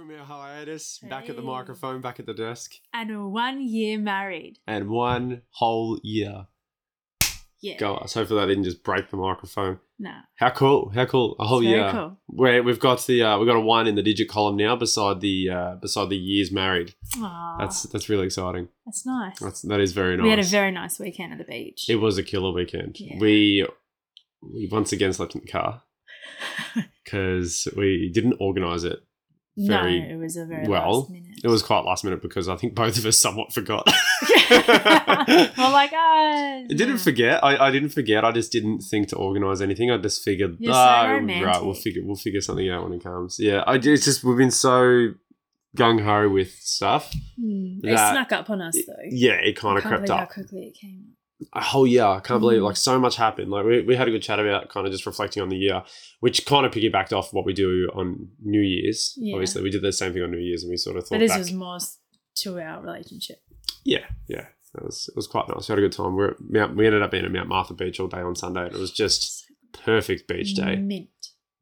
from our hiatus, back at the microphone, back at the desk, And one year married. and one whole year. Yeah. Go us. Hopefully that didn't just break the microphone. No. How cool! How cool! A whole year. cool. Where we've got the uh, we've got a one in the digit column now beside the uh, beside the years married. Aw, That's that's really exciting. that's nice. That's that is very nice. We had a very nice weekend at the beach. it was a killer weekend. Yeah. We we once again slept in the car because we didn't organise it very no, it was a very well. last minute. It was quite last minute because I think both of us somewhat forgot. well, like, guys. I didn't forget. I, I didn't forget. I just didn't think to organise anything. I just figured, You're so right, we'll figure we'll figure something out when it comes. Yeah, I it's just we've been so gung ho with stuff. Hmm. It snuck up on us, though. Yeah, it kind of crept believe how up. quickly it came. A whole year. I can't believe Mm. like so much happened. Like we, we had a good chat about kind of just reflecting on the year, which kind of piggybacked off what we do on New Year's. Yeah. Obviously, we did the same thing on New Year's, and we sort of thought But this back. was more to our relationship. Yeah, yeah. It was, it was quite nice. We had a good time. We're at Mount, we ended up being at Mount Martha Beach all day on Sunday. And it was just perfect beach day. Mint.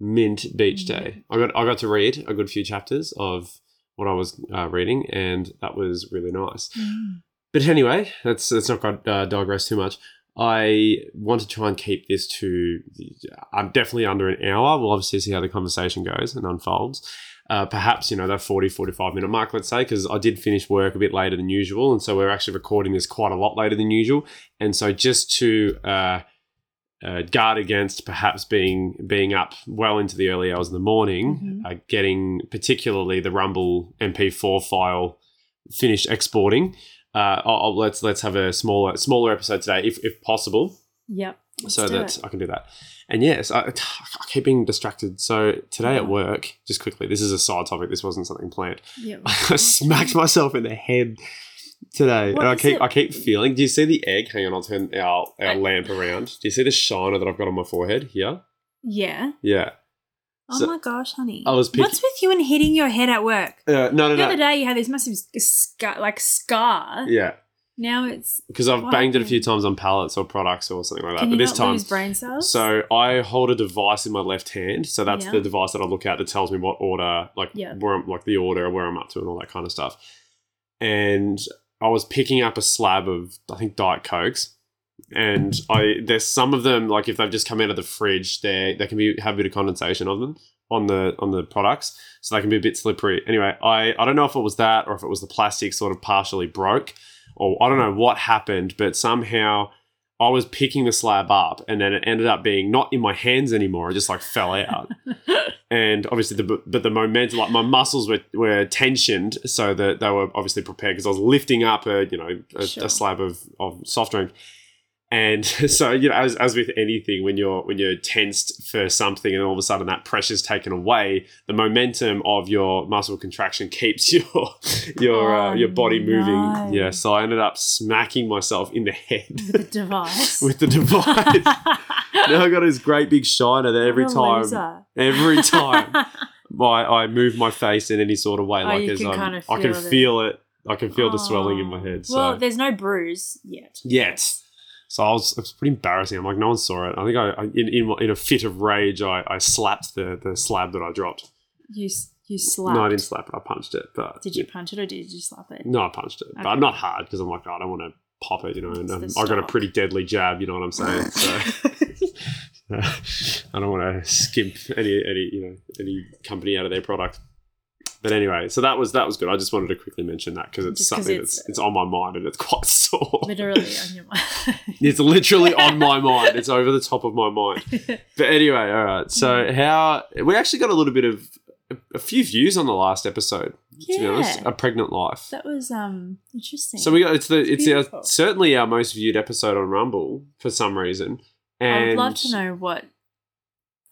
Mint beach day. I got I got to read a good few chapters of what I was uh, reading, and that was really nice. Mm. But anyway, that's that's not got uh, digress too much. I want to try and keep this to. I'm definitely under an hour. We'll obviously see how the conversation goes and unfolds. Uh, perhaps you know that 40 45 minute mark let's say because i did finish work a bit later than usual and so we're actually recording this quite a lot later than usual and so just to uh, uh, guard against perhaps being being up well into the early hours of the morning uh, getting particularly the rumble mp4 file finished exporting uh, I'll, let's let's have a smaller smaller episode today if, if possible Yep. So that it. I can do that. And yes, I, I keep being distracted. So today at work, just quickly, this is a side topic. This wasn't something planned. Yep. I smacked myself in the head today, What and I keep it? I keep feeling. Do you see the egg? Hang on, I'll turn our our I- lamp around. Do you see the shiner that I've got on my forehead here? Yeah. Yeah. Oh So- my gosh, honey. I was pick- What's with you and hitting your head at work? Uh, no, no, The other day you had this massive scar, like scar. Yeah, Now it's. because I've banged it a few times on pallets or products or something like that. Can but this time, brain cells? So I hold a device in my left hand. So that's Yeah. the device that I look at that tells me what order, like Yeah. where I'm, like the order, where I'm up to, and all that kind of stuff. And I was picking up a slab of I think Diet Cokes, and I there's some of them like if they've just come out of the fridge, they they can be have a bit of condensation on them on the on the products, so they can be a bit slippery. Anyway, I I don't know if it was that or if it was the plastic sort of partially broke, or I don't know what happened, but somehow. I was picking the slab up, and then it ended up being not in my hands anymore. It just like fell out, and obviously the but the momentum, like my muscles were were tensioned, so that they were obviously prepared because I was lifting up a you know a, Sure. a slab of, of soft drink, and so you know as, as with anything when you're when you're tensed for something and all of a sudden that pressure's taken away, the momentum of your muscle contraction keeps your your uh, Oh, your body moving. Yeah, so I ended up smacking myself in the head With the device. with the device. now I got this great big shiner that every time, loser. every time I, I move my face in any sort of way, Oh, like as kind of I can feel it. feel it. I can feel the swelling in my Oh. head. So Well, there's no bruise yet. yet, so I was, it was pretty embarrassing. I'm like, no one saw it. I think I, I in, in in a fit of rage, I, I slapped the the slab that I dropped. You you slapped. No, I didn't slap it. I punched it. But Did you punch it or did you slap it? No, I punched it, but Okay. not hard because I'm like, oh, I don't want to pop it, you know. And um, I got a pretty deadly jab, you know what I'm saying? So. I don't want to skimp any any you know any company out of their product. But anyway, so that was that was good. I just wanted to quickly mention that because it's Just something it's- that's it's on my mind and it's quite sore. Literally on your mind. It's literally on my mind. It's over the top of my mind. But anyway, all right. So how we actually got a little bit of a, a few views on the last episode. To be honest, Yeah. a pregnant life. that was um interesting. So we got it's the it's our, certainly our most viewed episode on Rumble for some reason. And I would love to know what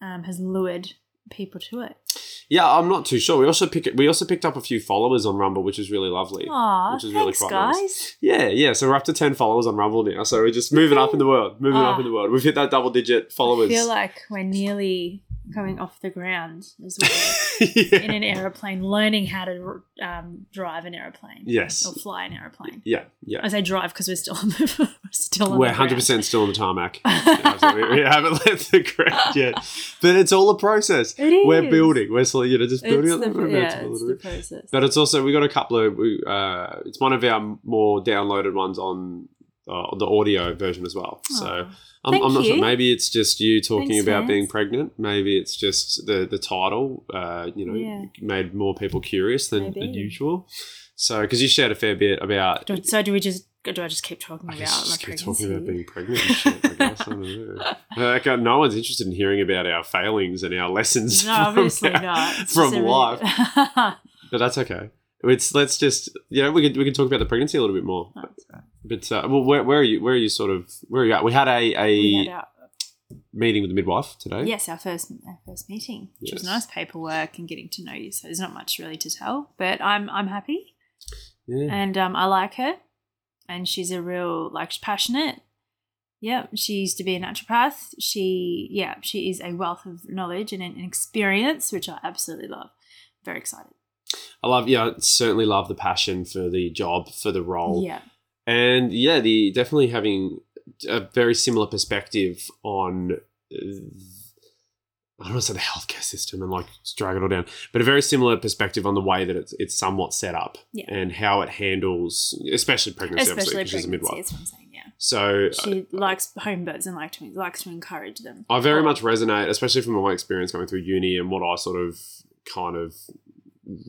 um has lured people to it. Yeah, I'm not too sure. We also pick we also picked up a few followers on Rumble, which is really lovely. Aw, Which is really thanks, quite guys. nice. Yeah, yeah. So we're up to ten followers on Rumble now. So we're just moving up in the world, moving up in the world. We've hit that double digit followers. I followers. feel like we're nearly coming off the ground as well yeah. in an aeroplane, learning how to um, drive an aeroplane. Yes. Or fly an aeroplane. yeah, yeah. I say drive because we're still on the we're still on We're the hundred percent still on the tarmac. We haven't left the ground yet, but it's all a process. It We're building. We're slowly, you know, just building It's up the, yeah, it's the process. But it's also we got a couple of. we, Uh, it's one of our more downloaded ones on uh, the audio version as well. So I'm, I'm not sure. Maybe it's just you talking Thanks, about being pregnant. Maybe it's just the the title. Uh, you know, Yeah. made more people curious than, than usual. So because you shared a fair bit about. Do- so do we just do I just keep talking I about just keep pregnancy? talking about being pregnant and shit. I guess I don't know. Like, uh, no one's interested in hearing about our failings and our lessons. no, from obviously our- not. It's from life. really- But that's okay. It's let's just you know we can we can talk about the pregnancy a little bit more. That's right. But uh, well, where, where are you? Where are you? Sort of where are you at? We had a, a had our, meeting with the midwife today. yes, our first our first meeting, which was nice paperwork and getting to know you. So there's not much really to tell, but I'm I'm happy Yeah. and um, I like her, and she's a real like she's passionate. Yeah, she used to be a naturopath. She yeah, she is a wealth of knowledge and, an experience, which I absolutely love. Very excited. I love. Yeah, I certainly love the passion for the job for the role. Yeah, and yeah, the definitely having a very similar perspective on. I don't want to say the healthcare system and like drag it all down, but a very similar perspective on the way that it's it's somewhat set up Yeah. and how it handles, especially pregnancy, especially obviously, because she's a pregnancy. midwife. That's what I'm saying. Yeah, So she likes home births and like to likes to encourage them. I very much resonate, especially from my experience going through uni and what I sort of kind of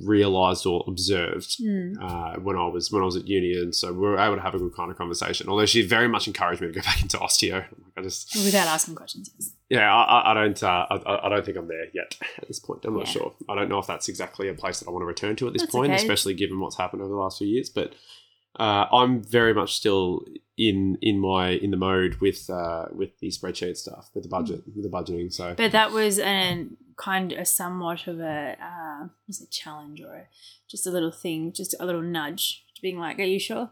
realized or observed Mm. uh, when I was when I was at uni, and so we were able to have a good kind of conversation. Although she very much encouraged me to go back into osteo. I just Without asking questions, yes. yeah, I, I- don't uh, I, I don't think I'm there yet at this point. I'm not sure. I don't know if that's exactly a place that I want to return to at this That's point, okay. especially given what's happened over the last few years. But uh, I'm very much still in in my in the mode with uh, with the spreadsheet stuff, with the budget, with the budgeting. So But that was an kind of somewhat of a uh, was a challenge or a, just a little thing, just a little nudge, to being like, "Are you sure?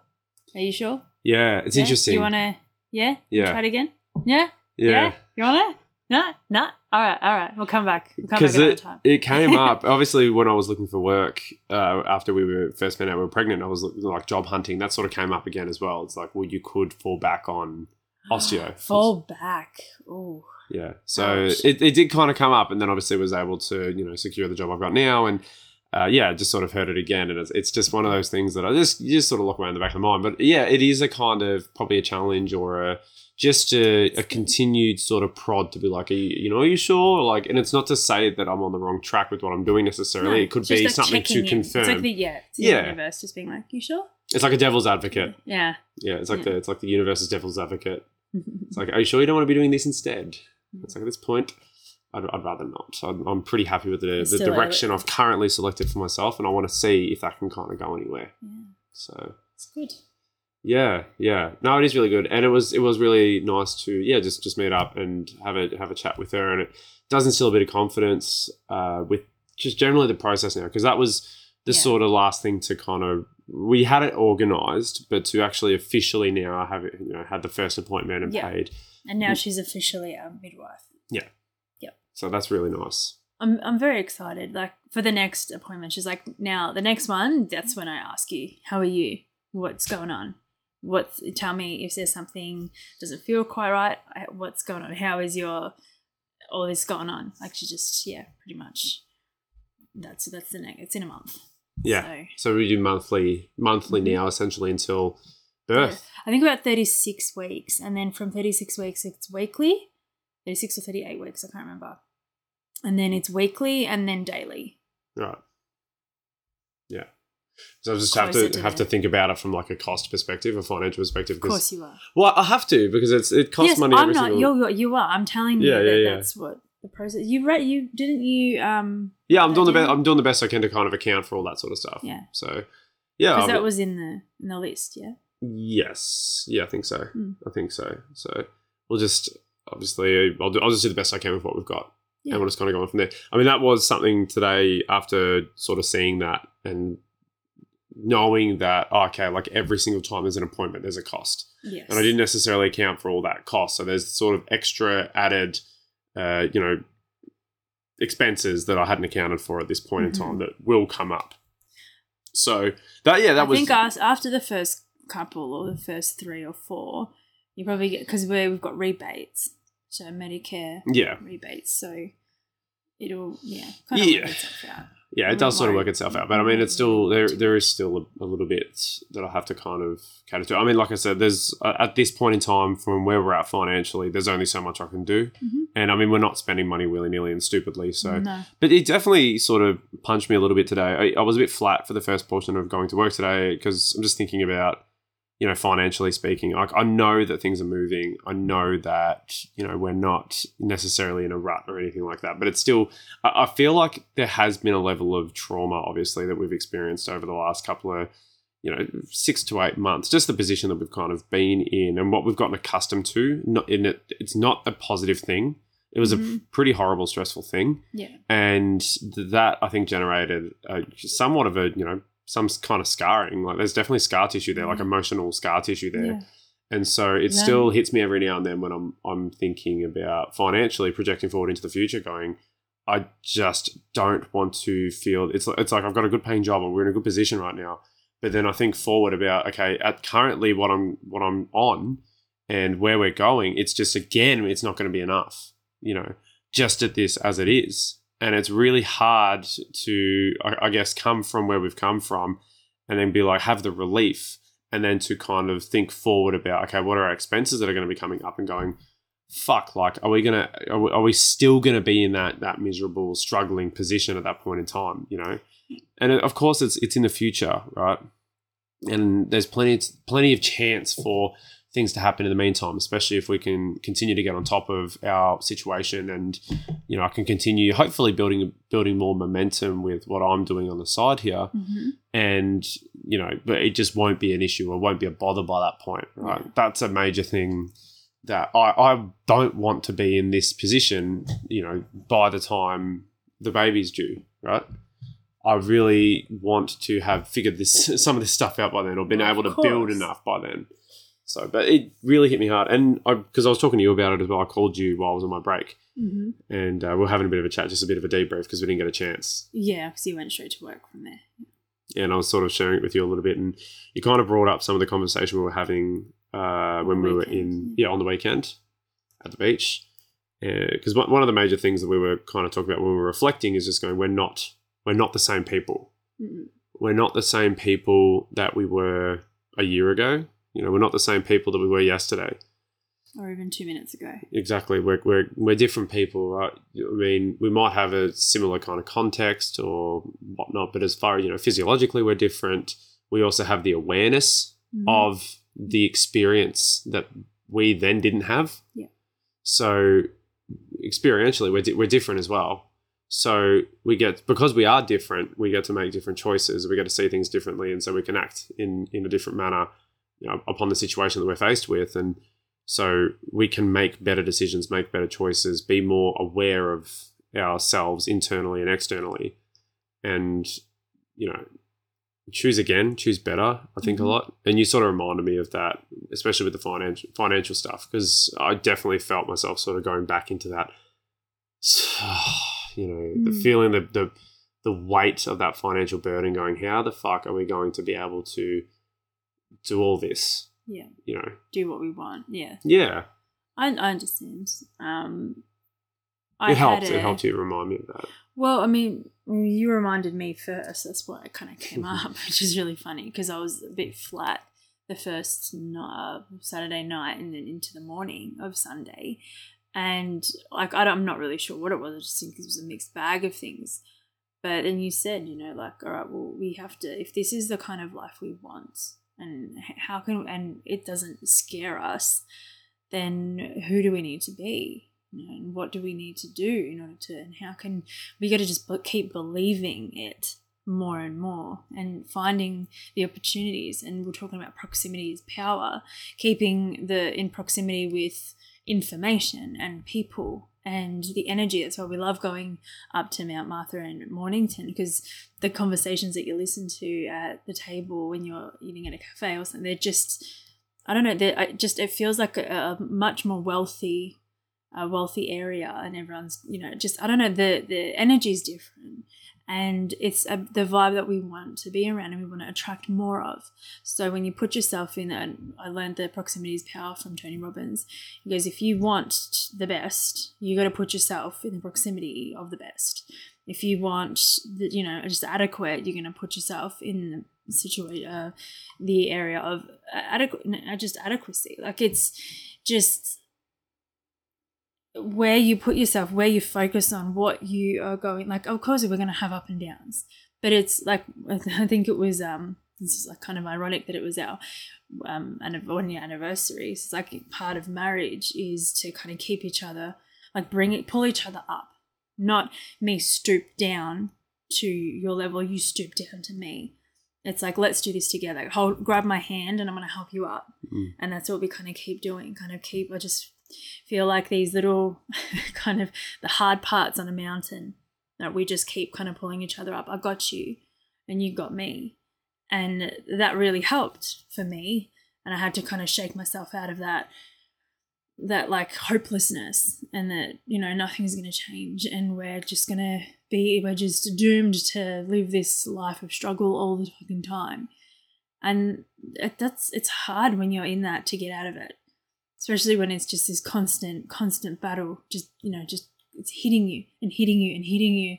Are you sure? yeah, it's Yeah? interesting. You want to? Yeah, Yeah. Try it again. Yeah, yeah. You want to? No, no. All right, all right. We'll come back. We'll come back because it, it came up obviously when I was looking for work uh, after we were first met out we were pregnant I was looking, like job hunting that sort of came up again as well it's like well you could fall back on osteo. Fall back. Oh, yeah so Ouch. it, it did kind of come up and then obviously was able to you know secure the job I've got now and uh, yeah just sort of heard it again and it's, it's just one of those things that I just you just sort of look around the back of the mind but yeah it is a kind of probably a challenge or a just a, a continued sort of prod to be like, are you, you know, are you sure? Like, and it's not to say that I'm on the wrong track with what I'm doing necessarily. No, it could be like something to confirm. It's like the yeah, it's the Yeah. universe just being like, "You sure?" it's like a devil's advocate. Yeah. Yeah, it's like Yeah. the it's like the universe's devil's advocate. It's like, are you sure you don't want to be doing this instead? It's like at this point, I'd, I'd rather not. I'm, I'm pretty happy with the, the direction I've currently selected for myself, and I want to see if that can kind of go anywhere. yeah, So it's good. yeah, yeah. No, it is really good, and it was it was really nice to yeah just just meet up and have a have a chat with her, and it does instill a bit of confidence uh, with just generally the process now because that was the Yeah. sort of last thing to kind of we had it organized, but to actually officially now I have it you know had the first appointment and Yeah. paid, And now she's officially a midwife. Yeah. Yep. So that's really nice. I'm I'm very excited. Like for the next appointment, she's like, now the next one, that's when I ask you, how are you? What's going on? What? Tell me if there's something doesn't feel quite right. What's going on? How is your all this going on? Like she just yeah, pretty much. That's that's the next. It's in a month. Yeah. So, So we do monthly monthly now essentially until birth. I think about thirty six weeks, and then from thirty six weeks it's weekly. Thirty six or thirty eight weeks, I can't remember. And then it's weekly, and then daily. Right. Yeah. So I just have to to have the- to think about it from like a cost perspective, a financial perspective. Of course, you are. Well, I have to because it's it costs yes, money I'm not. single. You're, you're- you are. I'm telling you Yeah, that yeah, yeah. that's what the process. You read. You didn't. You um. yeah, I'm doing the best. I'm doing the best I can to kind of account for all that sort of stuff. Yeah. So, yeah. Because that was in the in the list. Yeah. Yes. Yeah, I think so. Hmm. I think so. So we'll just obviously I'll do, I'll just do the best I can with what we've got, Yeah. and we'll just kind of go on from there. I mean, that was something today after sort of seeing that and knowing that oh, okay, like every single time there's an appointment, there's a cost. Yes. and I didn't necessarily account for all that cost. So there's sort of extra added, uh, you know, expenses that I hadn't accounted for at this point Mhm. in time that will come up. So that yeah, that I was I think after the first couple or the first three or four, you probably get because we've got rebates, so Medicare yeah, rebates. So it'll yeah kind of Yeah. work itself out. yeah, it I'm does sort of work itself out. But I mean, it's still there. There is still a, a little bit that I have to kind of cater to. I mean, like I said, there's uh, at this point in time, from where we're at financially, there's only so much I can do. Mhm. And I mean, we're not spending money willy nilly and stupidly. So no, But it definitely sort of punched me a little bit today. I, I was a bit flat for the first portion of going to work today because I'm just thinking about, you know, financially speaking. Like I know that things are moving. I know that you know we're not necessarily in a rut or anything like that. But it's still, I, I feel like there has been a level of trauma, obviously, that we've experienced over the last couple of, you know, six to eight months. Just the position that we've kind of been in and what we've gotten accustomed to. Not in it, it's not a positive thing. It was a Mhm. pretty horrible, stressful thing yeah, and that I think generated a, somewhat of a you know some kind of scarring. Like there's definitely scar tissue there, like mm. emotional scar tissue there, yeah, and so it Yeah. still hits me every now and then when I'm I'm thinking about financially projecting forward into the future, going. I just don't want to feel it's it's like I've got a good paying job and we're in a good position right now. But then I think forward about okay, at currently what I'm what I'm on and where we're going, it's just again, it's not going to be enough. You know, just at this as it is. And it's really hard to, I, I guess, come from where we've come from and then be like, have the relief and then to kind of think forward about, okay, what are our expenses that are going to be coming up and going, fuck, like, are we to, are we, are we still going to be in that, that miserable, struggling position at that point in time, you know? And of course, it's, it's in the future, right? And there's plenty, plenty of chance for things to happen in the meantime, especially if we can continue to get on top of our situation and you know I can continue hopefully building building more momentum with what I'm doing on the side here. Hmm and you know but it just won't be an issue or won't be a bother by that point right? Yeah. that's a major thing that I, I don't want to be in this position you know by the time the baby's due right? I really want to have figured this some of this stuff out by then or been Of able to build enough by then so but it really hit me hard and I because I was talking to you about it as well I called you while I was on my break hmm and uh, we we're having a bit of a chat just a bit of a debrief because we didn't get a chance yeah, because you went straight to work from there. and I was sort of sharing it with you a little bit, and you kind of brought up some of the conversation we were having uh, when we were in yeah on the weekend at the beach, because one one of the major things that we were kind of talking about when we were reflecting is just going we're not we're not the same people. Mm-mm. We're not the same people that we were a year ago. You know, we're not the same people that we were yesterday. Or even two minutes ago. Exactly. We're, we're, we're different people, right? I mean, we might have a similar kind of context or whatnot, but as far as, you know, physiologically, we're different. We also have the awareness Mhm. of the experience that we then didn't have. Yeah. So experientially, we're, di- we're different as well. So we get, because we are different, we get to make different choices. We get to see things differently. And so we can act in, in a different manner you know, upon the situation that we're faced with. And so we can make better decisions, make better choices, be more aware of ourselves internally and externally. And, you know, choose again, choose better, I think Mhm. a lot. And you sort of reminded me of that, especially with the financial financial stuff, because I definitely felt myself sort of going back into that you know, the Mm. feeling the the the weight of that financial burden going, how the fuck are we going to be able to do all this? Yeah. You know. Do what we want. Yeah. Yeah. I, I understand. Um, I it helped. It helped you remind me of that. Well, I mean, you reminded me first. That's why it kind of came up, which is really funny because I was a bit flat the first uh, Saturday night and then into the morning of Sunday, and like I don't, I'm not really sure what it was. I just think it was a mixed bag of things. But then you said, you know, like, all right, well, we have to. If this is the kind of life we want, and how can and it doesn't scare us, then who do we need to be? And what do we need to do in order to? And how can we got to just keep believing it more and more and finding the opportunities and we're talking about proximity is power keeping the in proximity with information and people and the energy. That's why we love going up to mount martha and mornington because the conversations that you listen to at the table when you're eating at a cafe or something they're just i don't know they're just it feels like a, a much more wealthy a wealthy area and everyone's you know just i don't know the the energy is different and it's a, the vibe that we want to be around and we want to attract more of. So when you put yourself in and i learned that proximity is power from tony robbins he goes if you want the best you got to put yourself in the proximity of the best. If you want the you know just adequate you're going to put yourself in the situation uh, the area of adequate just adequacy. Like it's just where you put yourself, where you focus on what you are going. Like, of course, we're going to have up and downs, but it's like I think it was um this is like kind of ironic that it was our um one year anniversary. So it's like part of marriage is to kind of keep each other like bring it pull each other up, not me stoop down to your level, you stoop down to me. It's like let's do this together. Hold, grab my hand, and I'm going to help you up, Mm. and that's what we kind of keep doing. Kind of keep. I just feel like these little kind of the hard parts on a mountain that we just keep kind of pulling each other up. I got you and you got me. And that really helped for me. And I had to kind of shake myself out of that that like hopelessness and that you know nothing's going to change and we're just going to be we're just doomed to live this life of struggle all the fucking time and that's it's hard when you're in that to get out of it especially when it's just this constant constant battle just you know just it's hitting you and hitting you and hitting you.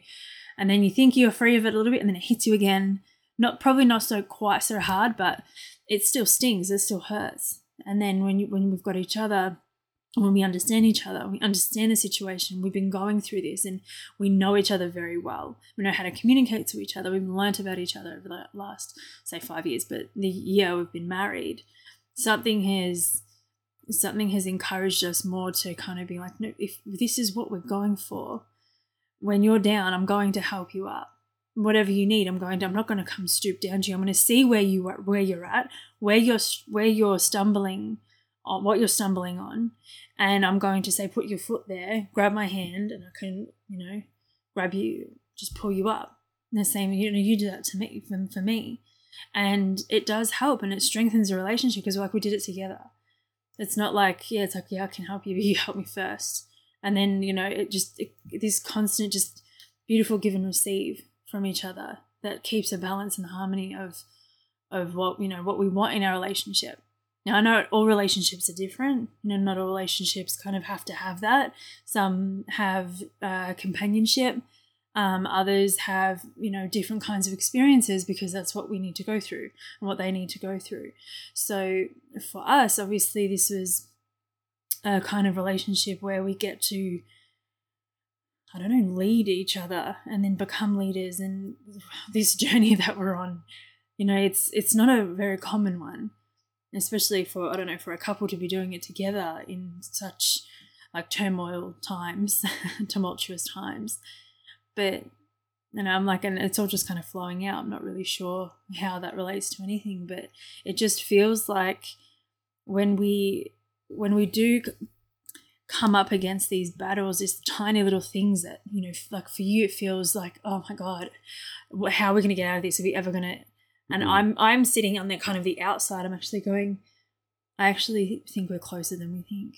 And then you think you're free of it a little bit and then it hits you again. Not probably not so quite so hard but it still stings it still hurts. And then when you when we've got each other when we understand each other we understand the situation we've been going through this and we know each other very well. We know how to communicate to each other. We've learnt about each other over the last say five years but the year we've been married something has something has encouraged us more to kind of be like, no, if this is what we're going for, when you're down, I'm going to help you up. Whatever you need, I'm going to. I'm not going to come stoop down to you. I'm going to see where you are, where you're at, where you're where you're stumbling on, what you're stumbling on, and I'm going to say, put your foot there, grab my hand, and I can, you know, grab you, just pull you up. And the same, you know, you do that to me for, for me, and it does help and it strengthens the relationship because like we did it together it's not like yeah it's like yeah i can help you but you help me first. And then you know it just it, this constant just beautiful give and receive from each other that keeps a balance and harmony of of what you know what we want in our relationship. Now i know all relationships are different. You know not all relationships kind of have to have that. Some have uh, companionship um, others have you know different kinds of experiences because that's what we need to go through and what they need to go through. So for us obviously this was a kind of relationship where we get to i don't know lead each other and then become leaders and this journey that we're on. You know it's it's not a very common one especially for i don't know for a couple to be doing it together in such like turmoil times tumultuous times but and I'm like, and it's all just kind of flowing out. I'm not really sure how that relates to anything, but it just feels like when we when we do come up against these battles, these tiny little things that you know, like for you, it feels like, oh my god, how are we going to get out of this? Are we ever going to? And Mhm. I'm I'm sitting on the kind of the outside. I'm actually going. I actually think we're closer than we think.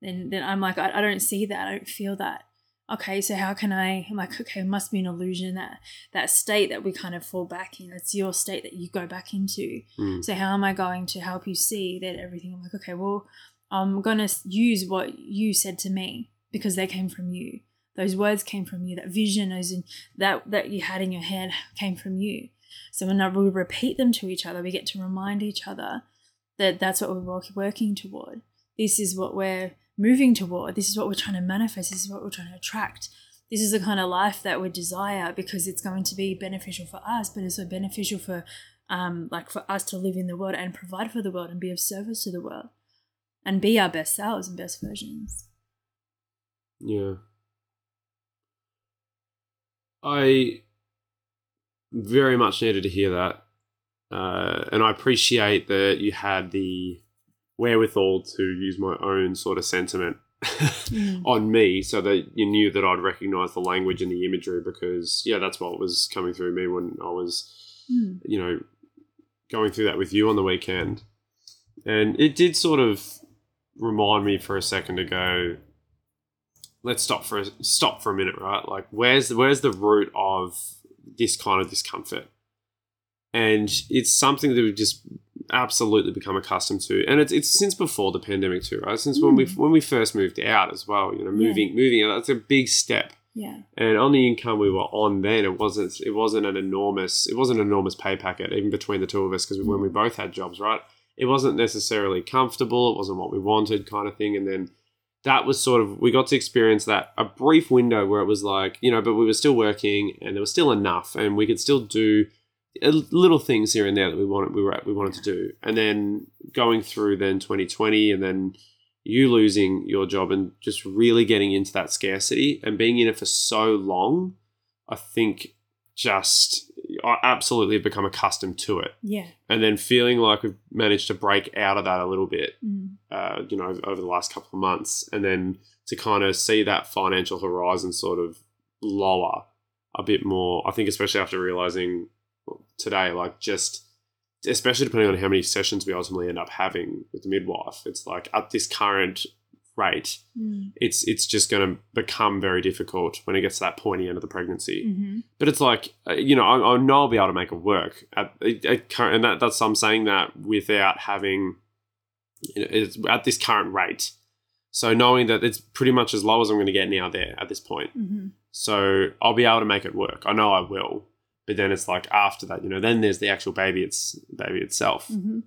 Then then I'm like, I, I don't see that. I don't feel that okay, so how can I? I'm like, okay, it must be an illusion that that state that we kind of fall back in. It's your state that you go back into. Mm. So how am I going to help you see that everything? I'm like, okay, well, I'm gonna use what you said to me because they came from you. Those words came from you. That vision, those that that you had in your head came from you. So when we repeat them to each other, we get to remind each other that that's what we're working toward. This is what we're moving toward. This is what we're trying to manifest. This is what we're trying to attract. This is the kind of life that we desire because it's going to be beneficial for us, but it's also beneficial for, um, like for us to live in the world and provide for the world and be of service to the world, and be our best selves and best versions. Yeah. I very much needed to hear that. Uh, and I appreciate that you had the wherewithal to use my own sort of sentiment Mm. on me so that you knew that I'd recognize the language and the imagery because, yeah, that's what was coming through me when I was, Mm. you know, going through that with you on the weekend. And it did sort of remind me for a second to go, let's stop for a, stop for a minute, right? Like, where's the, where's the root of this kind of discomfort? And it's something that we've just absolutely become accustomed to, and it's it's since before the pandemic too, right? Since when we Mm. when we first moved out as well, you know, Yeah. moving moving that's a big step. Yeah. And on the income we were on then, it wasn't it wasn't an enormous it wasn't an enormous pay packet even between the two of us because when we both had jobs, right? It wasn't necessarily comfortable. It wasn't what we wanted, kind of thing. And then that was sort of we got to experience that a brief window where it was like you know, but we were still working and there was still enough, and we could still do little things here and there that we wanted we were we wanted to do. And then going through then 2020, and then you losing your job and just really getting into that scarcity and being in it for so long, I think just I absolutely have become accustomed to it. Yeah. And then feeling like we've managed to break out of that a little bit, Mm. uh, you know, over the last couple of months, and then to kind of see that financial horizon sort of lower a bit more. I think, especially after realizing today, like just especially depending on how many sessions we ultimately end up having with the midwife, it's like at this current rate, Mm. it's it's just going to become very difficult when it gets to that pointy end of the pregnancy. Mhm. But it's like uh, you know, I, I know I'll be able to make it work at, at current, and that, that's I'm saying that without having you know, it's at this current rate. So knowing that it's pretty much as low as I'm going to get now there at this point. Mhm. So I'll be able to make it work. I know I will. But then it's like after that, you know, then there's the actual baby it's baby itself. Mhm.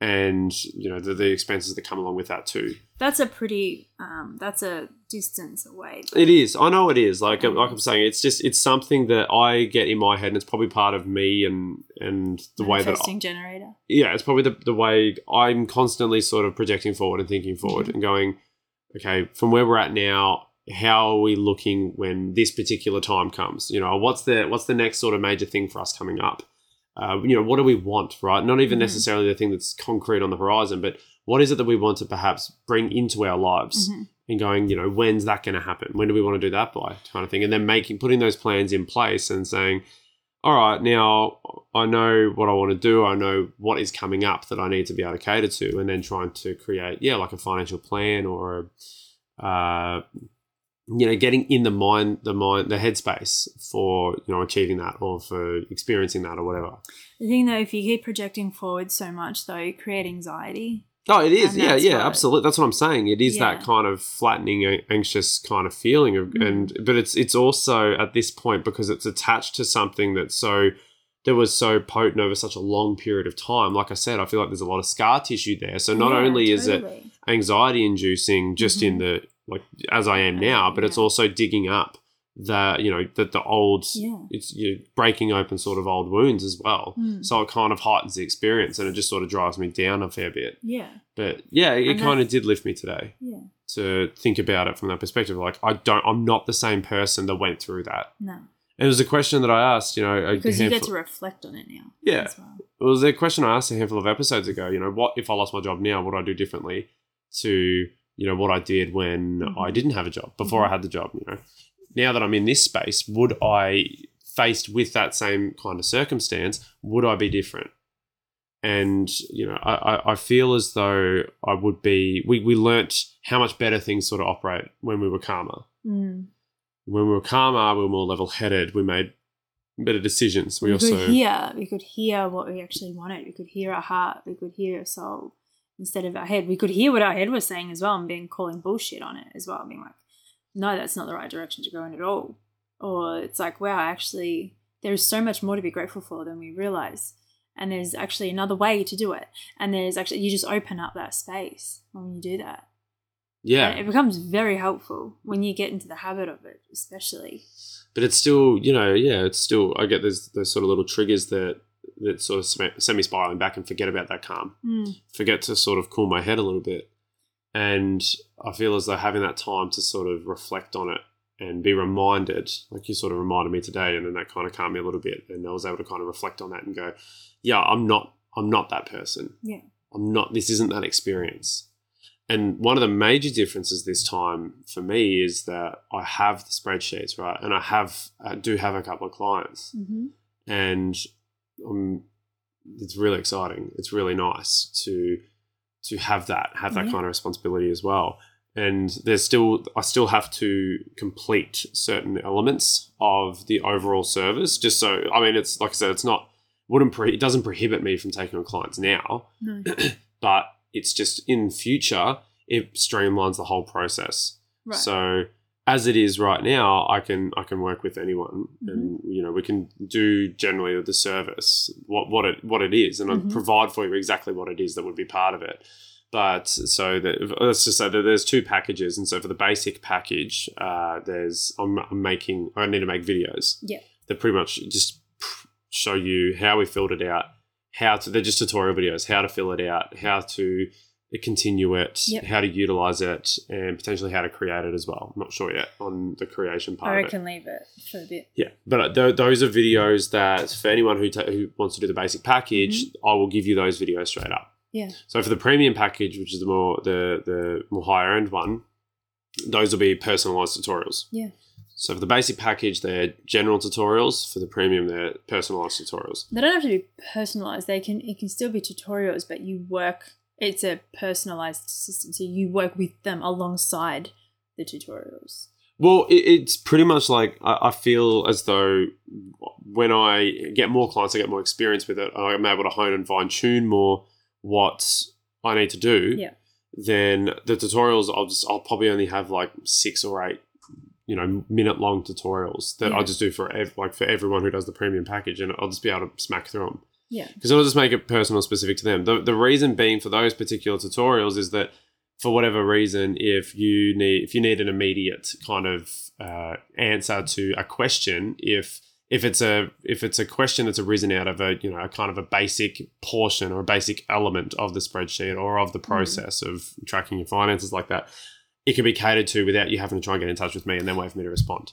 And, you know, the, the expenses that come along with that too. That's a pretty. Um, that's a distance away. It is. I know it is. Like like I'm saying, it's just it's something that I get in my head, and it's probably part of me and and the way that I, generator. yeah, it's probably the the way I'm constantly sort of projecting forward and thinking forward Mhm. and going, okay, from where we're at now, how are we looking when this particular time comes? You know, what's the what's the next sort of major thing for us coming up? Uh, you know, what do we want, right? Not even Mhm. necessarily the thing that's concrete on the horizon, but what is it that we want to perhaps bring into our lives? Mhm. and going, you know, when's that going to happen? When do we want to do that by? Kind of thing. And then making, putting those plans in place and saying, all right, now I know what I want to do. I know what is coming up that I need to be able to cater to. And then trying to create, yeah, like a financial plan or, a, uh, you know, getting in the mind, the mind, the headspace for, you know, achieving that or for experiencing that or whatever. The thing though, if you keep projecting forward so much, though, you create anxiety. Oh, it is. And Yeah, yeah, what- absolutely. That's what I'm saying. It is that kind of flattening, anxious kind of feeling of, Mm. and but it's it's also at this point because it's attached to something that's so that was so potent over such a long period of time. Like I said, I feel like there's a lot of scar tissue there. So not Yeah, only is it anxiety inducing just in the like as I am now, but it's also digging up the you know the the old Yeah. it's you know, breaking open sort of old wounds as well. Mm. So it kind of heightens the experience and it just sort of drives me down a fair bit. Yeah. But yeah, it kind of did lift me today Yeah. to think about it from that perspective. Like I don't, I'm not the same person that went through that. No. And it was a question that I asked, you know, Because you get to reflect on it now. Yeah. As well. it was a question I asked a handful of episodes ago. You know, what if I lost my job now? What would I do differently to you know what I did when. I didn't have a job before. I had the job? You know, now that I'm in this space, would I faced with that same kind of circumstance, would I be different? And you know, I, I- I feel as though I would be. We we learnt how much better things sort of operate when we were calmer. Mm. When we were calmer, we were more level headed. We made better decisions. We, We, also could hear. We could hear what we actually wanted. We could hear our heart. We could hear our soul instead of our head. We could hear what our head was saying as well and being calling bullshit on it as well. Being like, no, that's not the right direction to go in at all. Or it's like, wow, actually, there's so much more to be grateful for than we realize. And there's actually another way to do it. And there's actually, you just open up that space when you do that. yeah. And it becomes very helpful when you get into the habit of it, especially. but it's still you know yeah it's still i get those those sort of little triggers that that sort of send me spiraling back and forget about that calm Mm. forget to sort of cool my head a little bit and i feel as though having that time to sort of reflect on it and be reminded like you sort of reminded me today and then that kind of calmed me a little bit and i was able to kind of reflect on that and go yeah i'm not i'm not that person Yeah. i'm not this isn't that experience and one of the major differences this time for me is that I have the spreadsheets, right? And I have, I do have a couple of clients, hmm and um, it's really exciting. It's really nice to to have that, have that Yeah. kind of responsibility as well. and there's still I still have to complete certain elements of the overall service. Just so I mean, it's like I said, it's not wouldn't pre- it doesn't prohibit me from taking on clients now, No. but it's just in future it streamlines the whole process. Right. So as it is right now, I can I can work with anyone, and Mm-hmm. you know we can do generally the service what what it what it is, and Mhm. I provide for you exactly what it is that would be part of it. But so that let's just say that there's two packages, and so for the basic package, uh, there's I'm, I'm making I need to make videos. Yeah. That pretty much just show you how we filled it out, how to they're just tutorial videos, how to fill it out, how to continue it, Yep. how to utilize it, and potentially how to create it as well. I'm not sure yet on the creation part I reckon leave it for a bit. Yeah, but uh, th- those are videos that for anyone who ta- who wants to do the basic package, I will give you those videos straight up. Mm-hmm. Yeah. So for the premium package, which is the more the the more higher end one, those will be personalized tutorials. Yeah. So for the basic package, they're general tutorials. For the premium, they're personalized tutorials. They don't have to be personalized. They can it can still be tutorials, but you work. It's a personalized system, so you work with them alongside the tutorials. Well, it, it's pretty much like I, I feel as though when I get more clients, I get more experience with it. I'm able to hone and fine tune more what I need to do. Yeah. Then the tutorials, I'll just I'll probably only have like six or eight, you know, minute long tutorials that Yeah. I'll just do for ev- like for everyone who does the premium package, and I'll just be able to smack through them Yeah. because it'll just make it personal, specific to them. The, the reason being for those particular tutorials is that for whatever reason, if you need if you need an immediate kind of uh, answer to a question, if if it's a if it's a question that's arisen out of a you know a kind of a basic portion or a basic element of the spreadsheet or of the process of tracking your finances like that, it can be catered to without you having to try and get in touch with me and then wait for me to respond.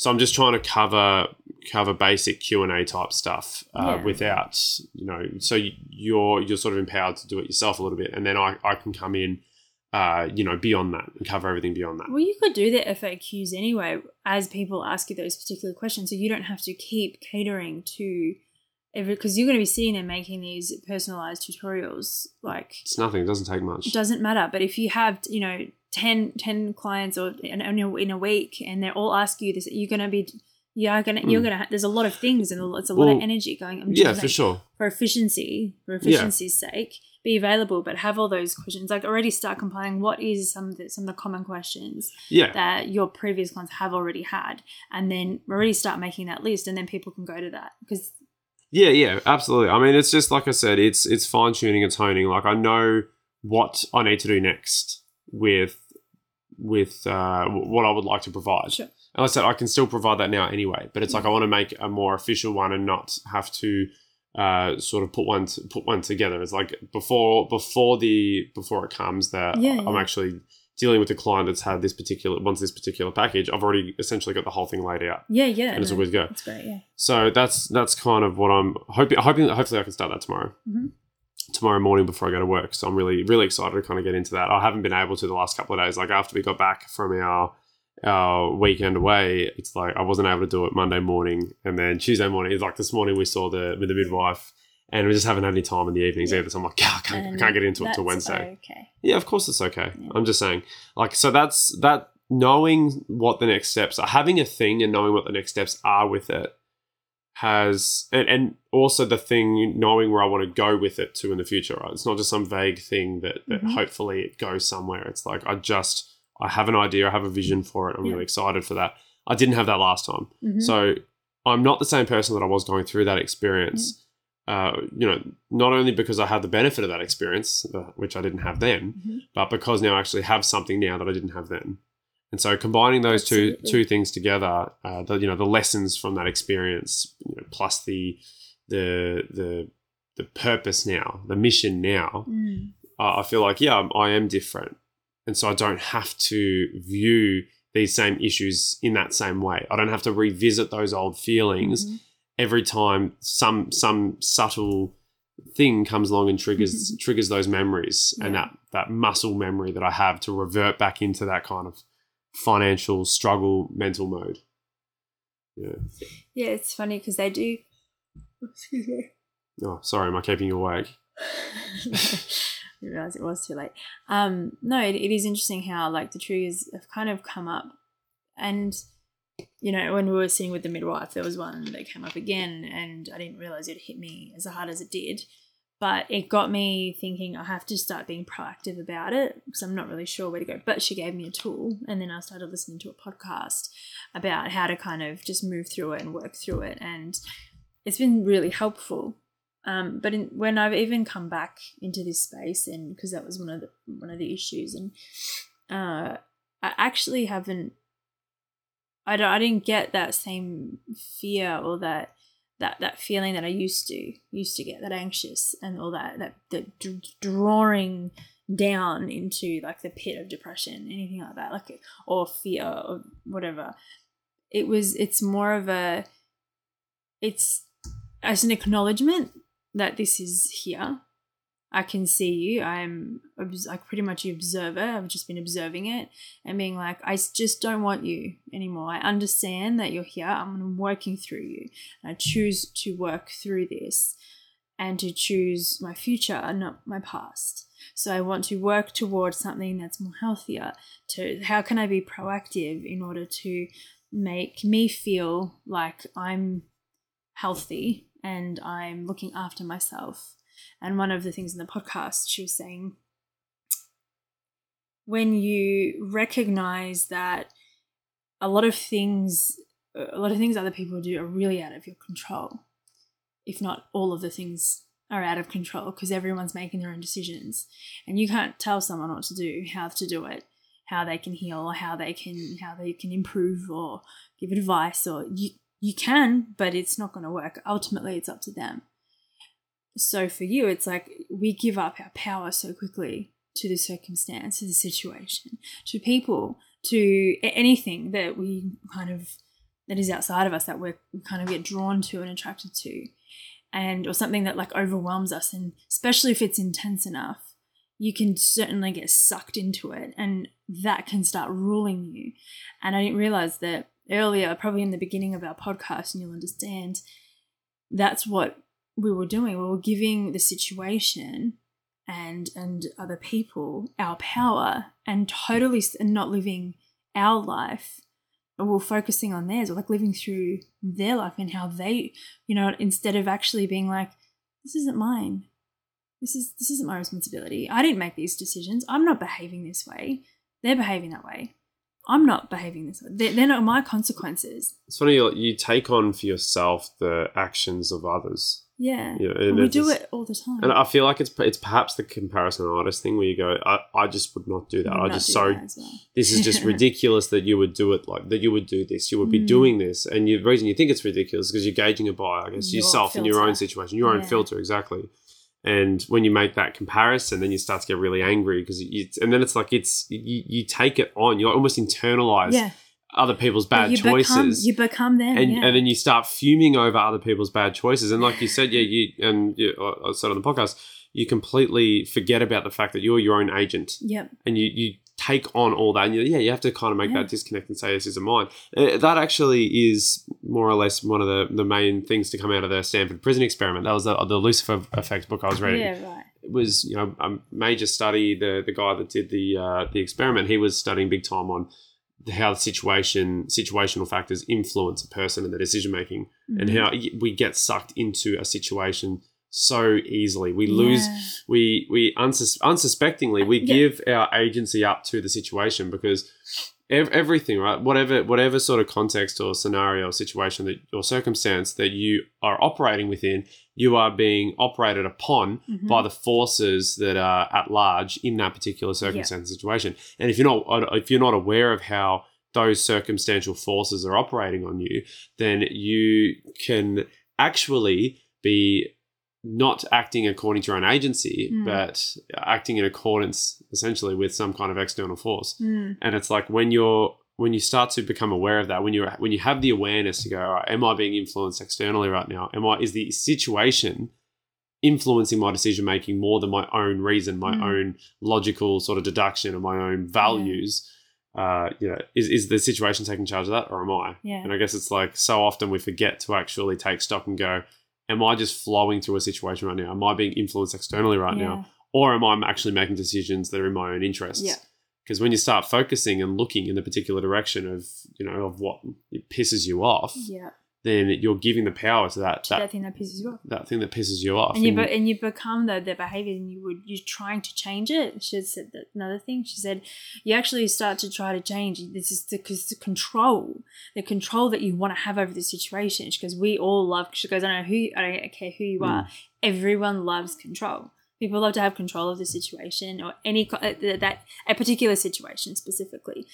So I'm just trying to cover cover basic Q and A type stuff uh, Yeah. without you know. So you're you're sort of empowered to do it yourself a little bit, and then I, I can come in, uh, you know, beyond that and cover everything beyond that. Well, you could do the FAQs anyway as people ask you those particular questions, so you don't have to keep catering to every because you're going to be sitting there making these personalized tutorials. Like, It's nothing. It doesn't take much. it doesn't matter. But if you have, you know, 10, 10 clients or in, in, a, in a week, and they're all asking you this, you're going to be. Yeah, gonna you're Mm. gonna. There's a lot of things and it's a lot Well, of energy going. I'm yeah, for sure. for efficiency, for Yeah. efficiency's sake, be available, but have all those questions. Like already start compiling what is some of the, some of the common questions Yeah, that your previous clients have already had, and then already start making that list, and then people can go to that because Yeah, yeah, absolutely. I mean, it's just like I said, it's it's fine tuning, it's honing. Like I know what I need to do next with with uh, what I would like to provide. Sure. And like I said, I can still provide that now anyway. But it's like I want to make a more official one and not have to uh, sort of put one to, put one together. It's like before before the before it comes that Yeah, I'm yeah. actually dealing with a client that's had this particular wants this particular package. I've already essentially got the whole thing laid out, yeah, yeah, and it's a no, good go. that's great. Yeah, So that's that's kind of what I'm hoping. Hoping hopefully I can start that tomorrow. Mhm. Tomorrow morning before I go to work. So I'm really really excited to kind of get into that. I haven't been able to the last couple of days. Like after we got back from our our weekend away, it's like I wasn't able to do it Monday morning, and then Tuesday morning. It's like this morning we saw the with the midwife, and we just haven't had any time in the evenings either. So I'm like, "God, I can't, I can't get into it till Wednesday. Okay, Yeah, of course it's okay. Yeah. I'm just saying, like, so that's that knowing what the next steps are, having a thing and knowing what the next steps are with it has, and, and also the thing knowing where I want to go with it to in the future, right? It's not just some vague thing that, that Mhm. hopefully it goes somewhere. It's like, I just, I have an idea, I have a vision for it. I'm Yeah. really excited for that. I didn't have that last time. Mhm. So I'm not the same person that I was going through that experience. Uh, you know, not only because I have the benefit of that experience, uh, which I didn't have then, Mhm. but because now I actually have something now that I didn't have then. And so combining those two Absolutely. two things together, uh, the you know the lessons from that experience, you know, plus the the the the purpose now, the mission now, Mm. uh, I feel like yeah, I'm- I am different, and so I don't have to view these same issues in that same way. I don't have to revisit those old feelings Mhm. every time some some subtle thing comes along and triggers triggers those memories and that that muscle memory that I have to revert back into that kind of financial struggle mental mode. Yeah. Yeah, it's funny because they do. Excuse me. Oh, sorry, am I keeping you awake? didn't realize it was too late. Um, no, it, it is interesting how like the triggers have kind of come up, and you know when we were sitting with the midwife, there was one that came up again, and I didn't realize it hit me as hard as it did. But it got me thinking I have to start being proactive about it because I'm not really sure where to go. But she gave me a tool, and then I started listening to a podcast about how to kind of just move through it and work through it, and it's been really helpful um, but in, when I've even come back into this space, and because that was one of the one of the issues, and uh, I actually haven't, I don't, I didn't get that same fear or that that that feeling that I used to used to get that anxious and all that that that d- drawing down into like the pit of depression, anything like that, like or fear or whatever. It was. It's more of a. It's as an acknowledgement that this is here. I can see you. I'm like pretty much the observer. I've just been observing it and being like, I just don't want you anymore. I understand that you're here. I'm working through you. And I choose to work through this and to choose my future, not my past. So I want to work towards something that's more healthier. To how can I be proactive in order to make me feel like I'm healthy and I'm looking after myself. And one of the things in the podcast, she was saying, when you recognize that a lot of things, a lot of things other people do are really out of your control, if not all of the things are out of control because everyone's making their own decisions and you can't tell someone what to do how to do it how they can heal or how they can how they can improve or give advice or you you can, but it's not going to work. Ultimately, it's up to them. So for you, it's like we give up our power so quickly to the circumstance, to the situation, to people, to anything that we kind of that is outside of us that we're kind of get drawn to and attracted to, and or something that like overwhelms us, and especially if it's intense enough, you can certainly get sucked into it, and that can start ruling you. And I didn't realize that earlier, probably in the beginning of our podcast, and you'll understand that's what we were doing. We were giving the situation and and other people our power and totally and not living our life but we're focusing on theirs or like living through their life and how they you know instead of actually being like this isn't mine this is this isn't my responsibility i didn't make these decisions i'm not behaving this way they're behaving that way I'm not behaving this way. They're, they're not my consequences. It's funny you take on for yourself the actions of others. Yeah, You know, and and we do just- it all the time. And I feel like it's it's perhaps the comparison artist thing where you go, I, I just would not do that. I just so well. this is just ridiculous that you would do it like that. You would do this. You would be Mm. doing this, and you, the reason you think it's ridiculous is because you're gauging it by, I guess, Your yourself in your own situation, your own filter, exactly. And when you make that comparison, then you start to get really angry because it's, and then it's like it's you, you take it on. You almost internalize yeah, other people's bad you choices Become, you become them. and, yeah. and then you start fuming over other people's bad choices. And like you said, yeah, you and you, I said on the podcast, you completely forget about the fact that you're your own agent, yep. and you you take on all that. And you, yeah, you have to kind of make Yeah. that disconnect and say this isn't mine. Uh, that actually is more or less one of the the main things to come out of the Stanford prison experiment. That was the, the Lucifer Effect book I was reading Yeah, right. it was you know a major study. The the guy that did the uh, the experiment, he was studying big time on how situation situational factors influence a person and their decision making, and Mhm. how we get sucked into a situation so easily. We lose Yeah. we we unsus- unsuspectingly we Yeah. give our agency up to the situation because ev- everything right? Whatever whatever sort of context or scenario or situation that or circumstance that you are operating within you are being operated upon Mhm. by the forces that are at large in that particular circumstance and situation. And if you're not if you're not aware of how those circumstantial forces are operating on you then you can actually be not acting according to your own agency, Mm. but acting in accordance essentially with some kind of external force. Mm. And it's like when you're when you start to become aware of that, when you're when you have the awareness to go, all right, am I being influenced externally right now? Am I is the situation influencing my decision making more than my own reason, my Mm. own logical sort of deduction and my own values? Uh, you know, is, is the situation taking charge of that or am I? Yeah. And I guess it's like so often we forget to actually take stock and go, am I just flowing through a situation right now? Am I being influenced externally right yeah. now? or am I actually making decisions that are in my own interests? Yeah. Because when you start focusing and looking in the particular direction of you know of what pisses you off, Yeah. Then you're giving the power to that That, that, thing that pisses you off. that thing that pisses you off. And you, be, and you become the, the behavior and you would you're trying to change it. She said that another thing. She said you actually start to try to change. This is the, cause the control, the control that you want to have over the situation. She goes, we all love. She goes, I don't know who, I don't care who you are. Everyone loves control. People love to have control of the situation or any uh, that a particular situation specifically.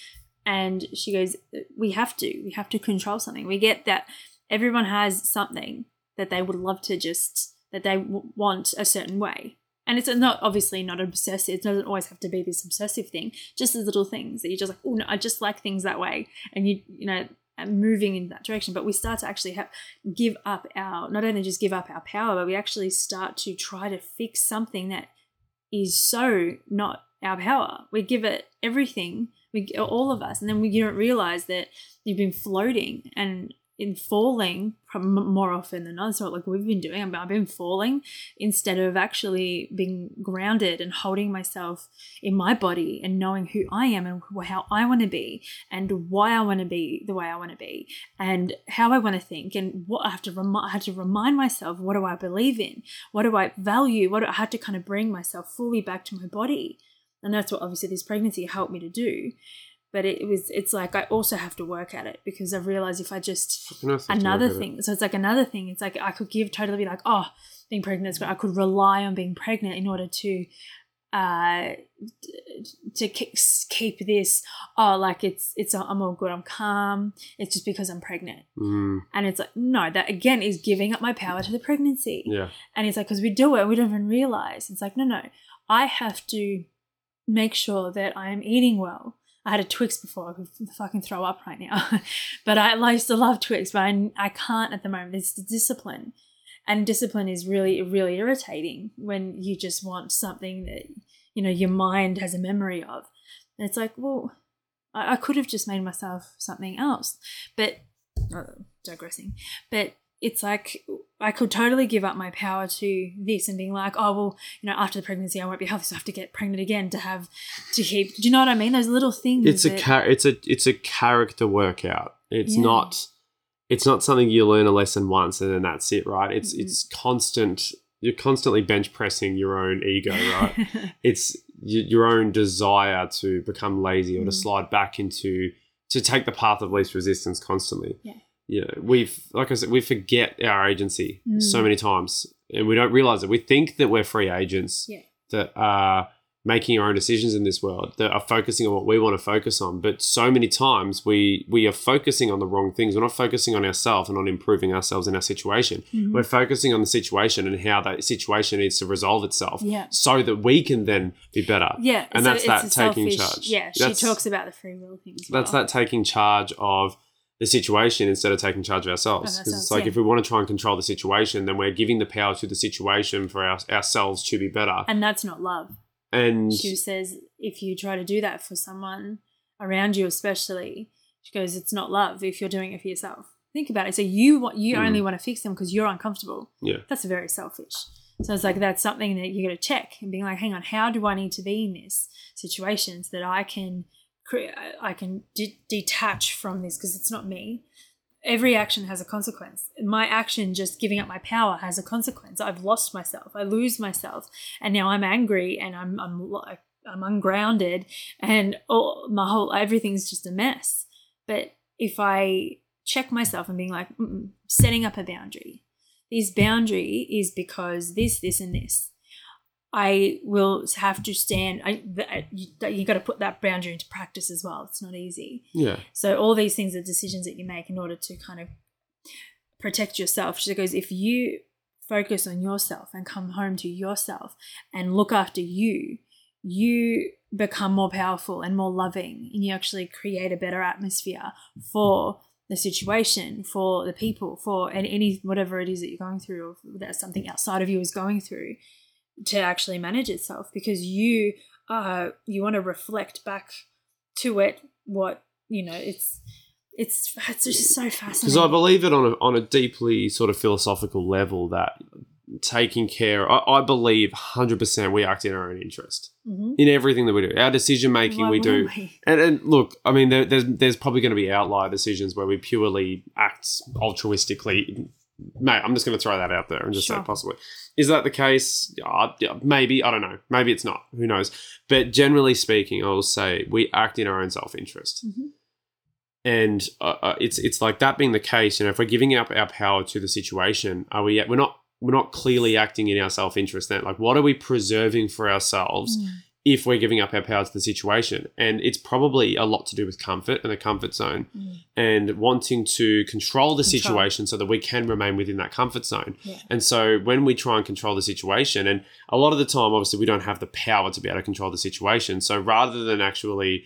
And she goes, we have to, we have to control something. We get that everyone has something that they would love to just that they w- want a certain way. And it's not obviously not obsessive. It doesn't always have to be this obsessive thing. Just as little things that you're just like, oh no, I just like things that way, and you you know moving in that direction. But we start to actually have give up our not only just give up our power, but we actually start to try to fix something that is so not our power. We give it everything, we all of us, and then we you don't realize that you've been floating and in falling more often than not. So like we've been doing, I've been falling instead of actually being grounded and holding myself in my body and knowing who I am and how I want to be and why I want to be the way I want to be and how I want to think and what I have to remind. I had to remind myself what do I believe in, what do I value, what do I had to kind of bring myself fully back to my body, and that's what obviously this pregnancy helped me to do. But it was, it's like I also have to work at it because I've realized if I just Fucking hell, I have to another thing. So it's like another thing. It's like I could give totally be like, oh, being pregnant is great. I could rely on being pregnant in order to uh to ke- keep this oh like it's it's i'm all good i'm calm it's just because i'm pregnant Mm, and it's like no that again is giving up my power to the pregnancy yeah. and it's like because we do it we don't even realize it's like no no i have to make sure that i am eating well i had a twix before i could fucking throw up right now. But i, I used to love twix but I, I can't at the moment. It's the discipline. And discipline is really really irritating when you just want something that you know your mind has a memory of. And it's like well i, I could have just made myself something else. But uh, digressing. But it's like I could totally give up my power to this and being like, oh well, you know, after the pregnancy I won't be healthy, so I have to get pregnant again to have to keep. Do you know what I mean? Those little things. It's a that- char- it's a it's a character workout. It's Yeah. not it's not something you learn a lesson once and then that's it, right? It's Mm-mm. it's constant. You're constantly bench pressing your own ego, right? it's your own desire to become lazy or to Mm. slide back into to take the path of least resistance constantly. Yeah. Yeah, we've like I said, we forget our agency so Mm. many times, and we don't realize it. We think that we're free agents Yeah. that are making our own decisions in this world, that are focusing on what we want to focus on. But so many times we we are focusing on the wrong things. We're not focusing on ourselves and on improving ourselves in our situation. Mhm. We're focusing on the situation and how that situation needs to resolve itself yeah. so that we can then be better. Yeah, And so that's that taking selfish- charge. Yeah, she talks about the free will things. That's well. that taking charge of the situation instead of taking charge of ourselves. Because it's like yeah. if we want to try and control the situation, then we're giving the power to the situation for our, ourselves to be better. and that's not love. And She says if you try to do that for someone around you, especially, she goes, it's not love if you're doing it for yourself. Think about it. So you want you Mm. only want to fix them because you're uncomfortable. Yeah. that's very selfish. So it's like that's something that you got to check and being like, hang on, how do I need to be in this situation so that I can I can de- detach from this because it's not me. Every action has a consequence. My action, just giving up my power, has a consequence. I've lost myself. I lose myself, and now I'm angry and I'm I'm I'm ungrounded, and all, my whole everything's just a mess. But if I check myself and being like, setting up a boundary, this boundary is because this, this, and this. I will have to stand. I, you, you got to put that boundary into practice as well. It's not easy. yeah, So all these things are decisions that you make in order to kind of protect yourself. She goes, if you focus on yourself and come home to yourself and look after you, you become more powerful and more loving, and you actually create a better atmosphere for the situation, for the people, for and any whatever it is that you're going through, or that something outside of you is going through, to actually manage itself because you uh you want to reflect back to it what you know it's it's it's just so fascinating because I believe it on a on a deeply sort of philosophical level that taking care. I, I believe hundred percent we act in our own interest Mm-hmm. in everything that we do. Our decision making we do. And, and look, I mean, there, there's there's probably going to be outlier decisions where we purely act altruistically. Mate, I'm just going to throw that out there and just Sure. say possibly. Is that the case? Yeah, yeah, maybe. I don't know. Maybe it's not. Who knows? But generally speaking, I will say we act in our own self interest. Mhm. And uh, uh, it's it's like that being the case. You know, if we're giving up our power to the situation, are we? Yet we're not. We're not clearly acting in our self interest. Then, like, what are we preserving for ourselves? Mm. If we're giving up our power to the situation. And it's probably a lot to do with comfort and the comfort zone Mm. and wanting to control the Control. situation so that we can remain within that comfort zone. Yeah. And so when we try and control the situation, and a lot of the time, obviously, we don't have the power to be able to control the situation. So rather than actually,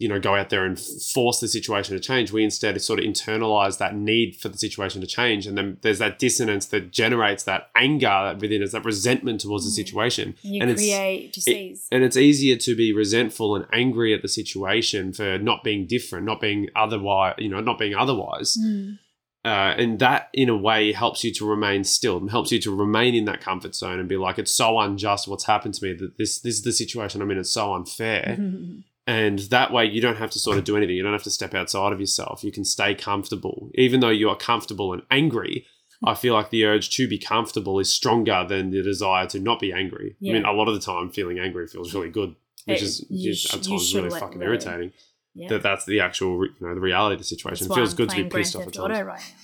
you know, go out there and force the situation to change, we instead sort of internalize that need for the situation to change. And then there's that dissonance that generates that anger within us, that resentment towards the Mm. situation And you And it's- create disease. and it's easier to be resentful and angry at the situation for not being different, not being otherwise, you know, not being otherwise. Mm. Uh, and that, in a way, helps you to remain still, and helps you to remain in that comfort zone and be like, it's so unjust what's happened to me. That this, this is the situation I'm in. It's so unfair. Mhm. And that way, you don't have to sort of do anything. You don't have to step outside of yourself. You can stay comfortable, even though you are comfortable and angry. I feel like the urge to be comfortable is stronger than the desire to not be angry. I mean, a lot of the time, feeling angry feels really good, which It- is, is sh- at times really fucking irritating. Yeah. That that's the actual, you know, the reality of the situation. That's It feels good to be Grand pissed off at times. Right.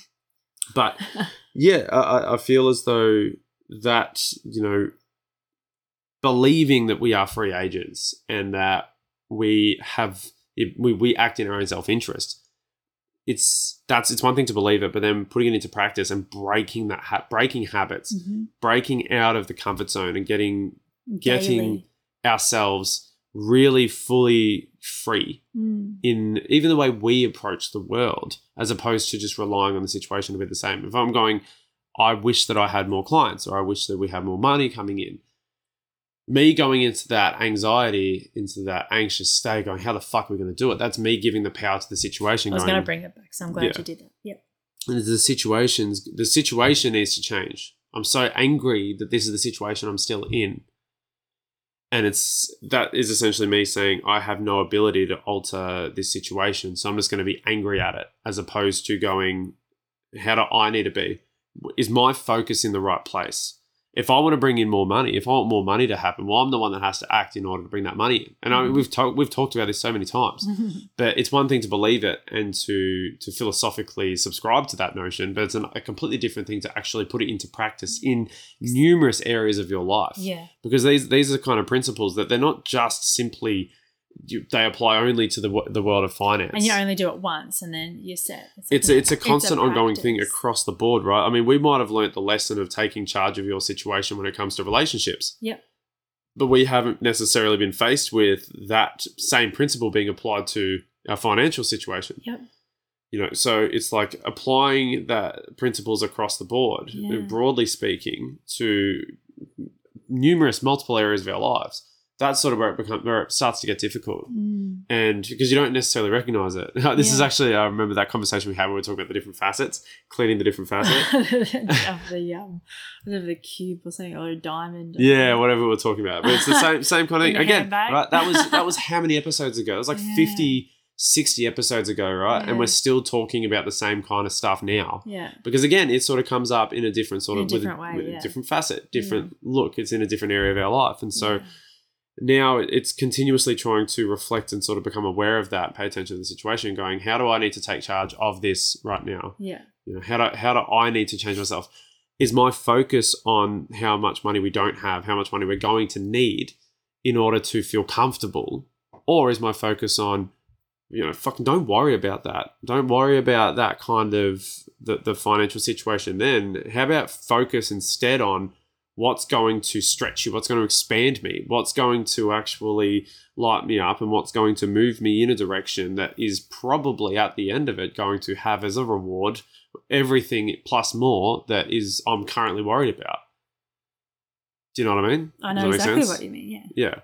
But yeah, I, I feel as though that you know, believing that we are free agents and that we have we we act in our own self interest. It's that's it's one thing to believe it, but then putting it into practice and breaking that ha- breaking habits, Mhm. breaking out of the comfort zone and getting Getting- ourselves really fully free Mm. in even the way we approach the world as opposed to just relying on the situation to be the same. If I'm going, I wish that I had more clients or I wish that we had more money coming in. Me going into that anxiety, into that anxious state, going, how the fuck are we going to do it? That's me giving the power to the situation. I was going, to bring it back, so I'm glad Yeah. you did that. Yep. and the situations, the situation needs to change. I'm so angry that this is the situation I'm still in. And it's that is essentially me saying I have no ability to alter this situation. So I'm just going to be angry at it as opposed to going, how do I need to be? Is my focus in the right place? If I want to bring in more money, if I want more money to happen, well, I'm the one that has to act in order to bring that money in. And I mean, Mhm. we've talked we've talked about this so many times but it's one thing to believe it and to to philosophically subscribe to that notion but it's an, a completely different thing to actually put it into practice in numerous areas of your life yeah. because these these are the kind of principles that they're not just simply you, they apply only to the the world of finance And you only do it once, and then you're set. like it's a, it's a constant ongoing thing across the board right i mean we might have learnt the lesson of taking charge of your situation when it comes to relationships Yep. but we haven't necessarily been faced with that same principle being applied to our financial situation Yep. you know so it's like applying that principles across the board Yeah. broadly speaking to numerous multiple areas of our lives that's sort of where it becomes where it starts to get difficult Mm. and because you don't necessarily recognize it this is actually i remember that conversation we had when we were talking about the different facets cleaning the different facets of the um, of the cube or something, or a diamond. or yeah something. whatever we're talking about but it's the same same kind of thing again right that was that was how many episodes ago it was like Yeah. 50 60 episodes ago right Yeah. and we're still talking about the same kind of stuff now Yeah. because again it sort of comes up in a different sort In a of with different way, with yeah. a different facet different look it's in a different area of our life and so Yeah. Now it's continuously trying to reflect and sort of become aware of that pay attention to the situation going how do i need to take charge of this right now? Yeah. you know how do, how do i need to change myself? Is my focus on how much money we don't have how much money we're going to need in order to feel comfortable? Or is my focus on you know fucking don't worry about that. Don't worry about that kind of the, the financial situation then. How about focus instead on what's going to stretch you what's going to expand me what's going to actually light me up and what's going to move me in a direction that is probably at the end of it going to have as a reward everything plus more that is I'm currently worried about. Do you know what I mean? I know exactly what you mean. Yeah. Yeah.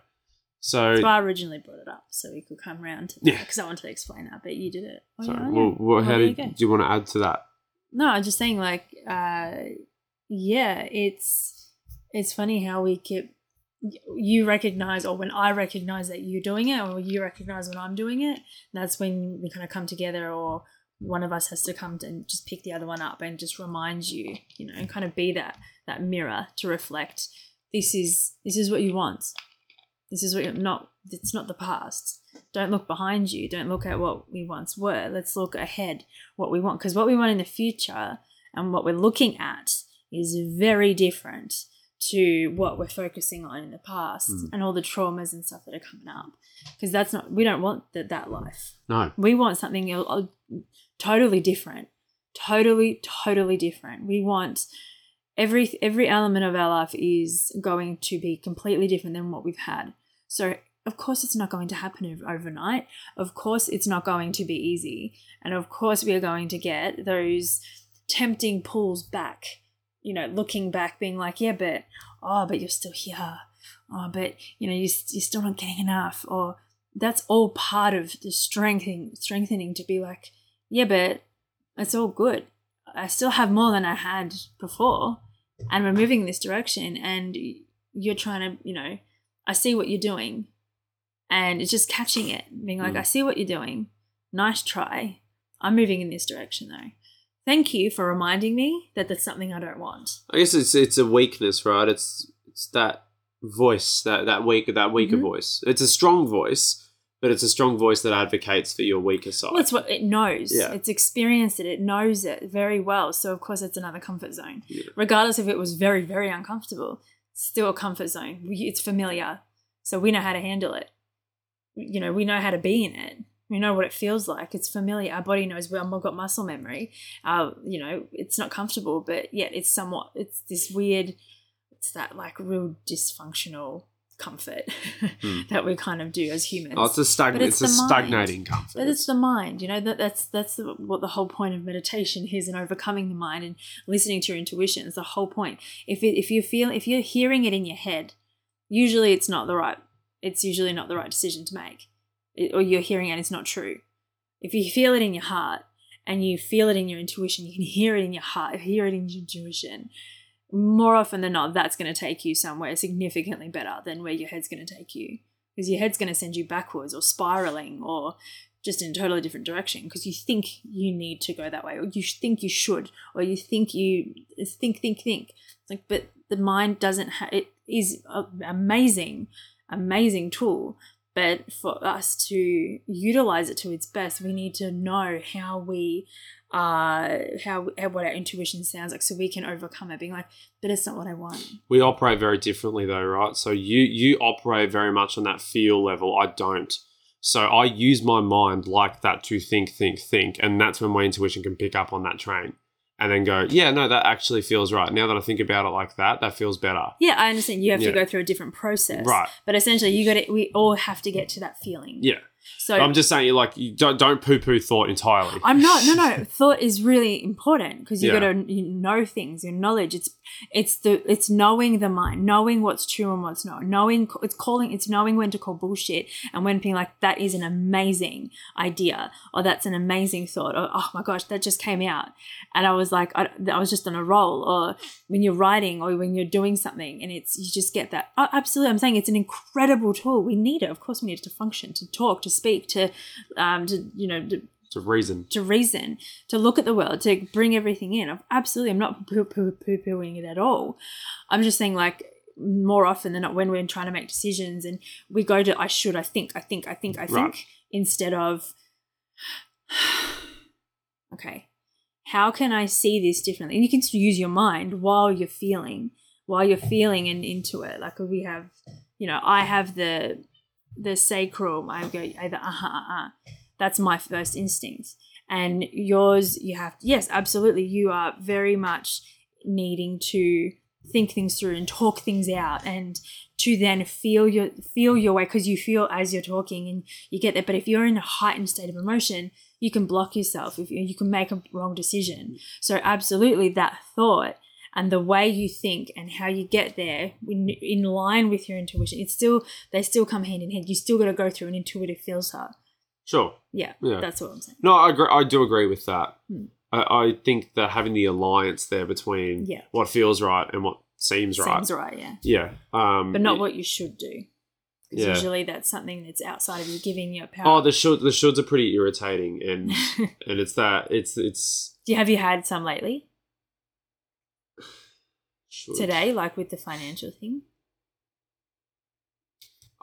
So, That's why I originally brought it up, so we could come round to Yeah. Because I wanted to explain that, but you did it. Oh, so yeah, well, well, how did do you want to add to that? No, I'm just saying, like, uh, yeah, it's it's funny how we keep you recognize or when I recognize that you're doing it or you recognize when I'm doing it, that's when we kind of come together or one of us has to come and just pick the other one up and just remind you, you know, and kind of be that that mirror to reflect this is this is what you want. This is what you're not it's not the past. Don't look behind you. Don't look at what we once were. Let's look ahead what we want because what we want in the future and what we're looking at is very different to what we're focusing on in the past Mm. and all the traumas and stuff that are coming up. Because that's not we don't want that that life. No. we want something el- totally different. Totally totally different. We want every every element of our life is going to be completely different than what we've had. So of course it's not going to happen overnight. Of course it's not going to be easy. And of course we are going to get those tempting pulls back you know looking back being like yeah but oh but you're still here. Oh but you know you, you're still not getting enough. Or that's all part of the strengthening strengthening to be like yeah but it's all good. I still have more than i had before and we're moving in this direction and you're trying to you know i see what you're doing. And it's just catching it being like Mm. i see what you're doing. Nice try. I'm moving in this direction though thank you for reminding me that that's something i don't want I guess it's it's a weakness, right? It's it's that voice, that that weak that weaker Mhm. voice. It's a strong voice, but it's a strong voice that advocates for your weaker side. Well, it's what it knows. Yeah. It's experienced it. It knows it very well. So of course, it's another comfort zone. Yeah. Regardless if it was very, very uncomfortable, still a comfort zone. It's familiar, so we know how to handle it. You know, we know how to be in it. We know what it feels like. It's familiar. Our body knows. Well, we've got muscle memory. Uh, you know, it's not comfortable, but yet it's somewhat. It's this weird. It's that like real dysfunctional comfort Hmm. that we kind of do as humans. oh, it's a But it's, it's a mind. stagnating comfort. But it's the mind, you know. That that's that's the, what the whole point of meditation is, and overcoming the mind and listening to your intuition is the whole point. If it, if you feel if you're hearing it in your head, usually it's not the right. It's usually not the right decision to make, or you're hearing and it's not true. If you feel it in your heart and you feel it in your intuition, you can hear it in your heart, hear it in your intuition. More often than not, that's going to take you somewhere significantly better than where your head's going to take you because your head's going to send you backwards or spiraling or just in a totally different direction because you think you need to go that way or you think you should or you think you think think think it's like but the mind doesn't have it is an amazing amazing tool but for us to utilize it to its best we need to know how we uh how how- what our intuition sounds like so we can overcome it being like but it's not what i want we operate very differently though, right? So you you operate very much on that feel level. I don't. So I use my mind like that to think, think, think, and that's when my intuition can pick up on that train and then go, yeah, no, that actually feels right. Now that I think about it like that, that feels better. yeah i understand you have Yeah. to go through a different process Right. but essentially you got to we all have to get to that feeling Yeah. So I'm just saying, like, you don't don't poo poo thought entirely. I'm not. No, no. Thought is really important because you Yeah. got to know things. Your knowledge. It's it's the it's knowing the mind, knowing what's true and what's not. Knowing it's calling. It's knowing when to call bullshit and when being like that is an amazing idea or that's an amazing thought or oh my gosh that just came out and I was like I, I was just on a roll or when you're writing or when you're doing something and it's you just get that. Oh, absolutely, I'm saying it's an incredible tool. We need it. Of course, we need it to function, to talk, to speak, to um, to you know to a reason. to reason, to look at the world, to bring everything in. I've- Absolutely, I'm not poo poo poo pooing it at all. I'm just saying, like, more often than not, when we're trying to make decisions and we go to I should, I think, I think, I think, I think, Right. instead of, okay, how can I see this differently? And you can still use your mind while you're feeling, while you're feeling and into it. Like we have, you know, I have the the sacral. I go either uh huh uh uh. That's my first instinct. And yours, you have yes, absolutely. You are very much needing to think things through and talk things out and to then feel your feel your way because you feel as you're talking and you get there but if you're in a heightened state of emotion you can block yourself if you, you can make a wrong decision so absolutely that thought and the way you think and how you get there in, in line with your intuition it's still they still come hand in hand you still got to go through an intuitive filter Sure. yeah, Yeah. that's what i'm saying No, I agree. I do agree with that. Hmm. I, I think that having the alliance there between Yeah. what feels right and what seems right. Seems right, yeah. Yeah. Um, But not it- what you should do. Because Yeah. usually that's something that's outside of you giving your power. Oh, the should the shoulds are pretty irritating, and and it's that it's it's Do you have you had some lately? Should. Today, like with the financial thing?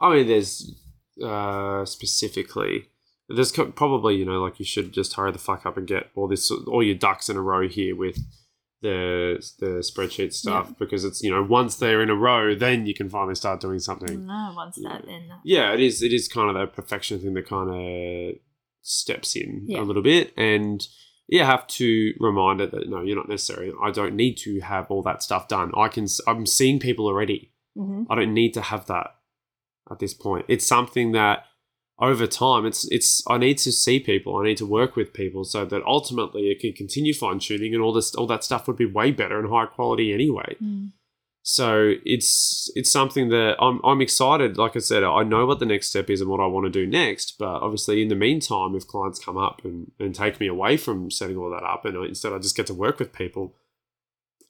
I mean, there's uh, specifically there's co- probably you know like you should just hurry the fuck up and get all this all your ducks in a row here with the the spreadsheet stuff Yeah. because it's you know once they're in a row then you can finally start doing something. No, once that then that. Yeah, it is. It is kind of that perfection thing that kind of steps in Yeah. a little bit, and you have to remind it that no, you're not necessary. I don't need to have all that stuff done. I can. I'm seeing people already. hmm I don't need to have that at this point. It's something that over time, it's it's. I need to see people. I need to work with people so that ultimately it can continue fine tuning and all this all that stuff would be way better and higher quality anyway. Mm. So it's it's something that I'm I'm excited. Like I said, I know what the next step is and what I want to do next. But obviously, in the meantime, if clients come up and, and take me away from setting all that up, and instead I just get to work with people,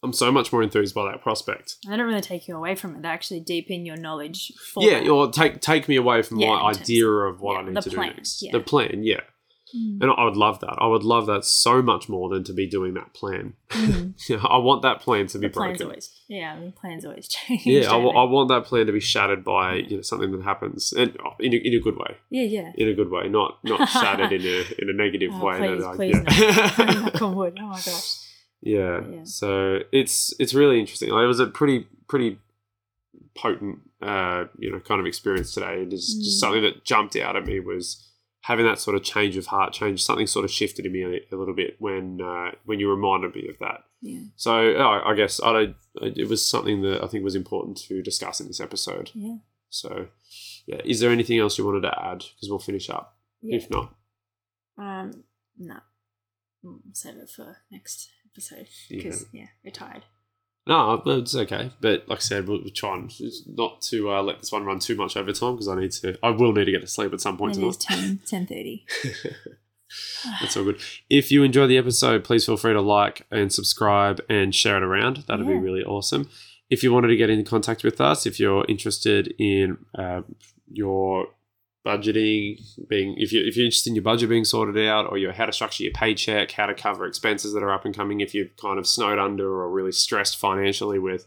I'm so much more enthused by that prospect. They don't really take you away from it. They actually deepen your knowledge. For yeah, or take take me away from Yeah, my idea of what yeah, I need to plan, do next. yeah. The plan, yeah. Mm. And I would love that. I would love that so much more than to be doing that plan. Mm. I want that plan to be the plans broken. always, yeah, I mean, plans always change. Yeah, I, don't wa- they? I want that plan to be shattered by you know something that happens, and oh, in a, in a good way, yeah, yeah. in a good way, not not shattered in a in a negative Oh, way. please, I- please, yeah. no. Knock on wood. Oh my gosh. yeah. Yeah. So it's it's really interesting. Like, it was a pretty pretty potent uh, you know kind of experience today. And just, just Mm. something that jumped out at me was having that sort of change of heart, change something sort of shifted in me a, a little bit when uh, when you reminded me of that. Yeah, So oh, I guess I don't. It was something that I think was important to discuss in this episode. yeah, So, yeah, is there anything else you wanted to add? Because we'll finish up. yeah. If not, Um, no. Mm, Save it for next episode Yeah. because yeah, we're tired. No, it's okay. But like I said, we'll, we'll try and not to uh, let this one run too much over time because I need to. I will need to get to sleep at some point And it is tonight. 10, 10.30. That's all good. If you enjoy the episode, please feel free to like and subscribe and share it around. That'd be really awesome. If you wanted to get in contact with us, if you're interested in uh, your budgeting being, if you if you're interested in your budget being sorted out, or your how to structure your paycheck, how to cover expenses that are up and coming, if you're kind of snowed under or really stressed financially with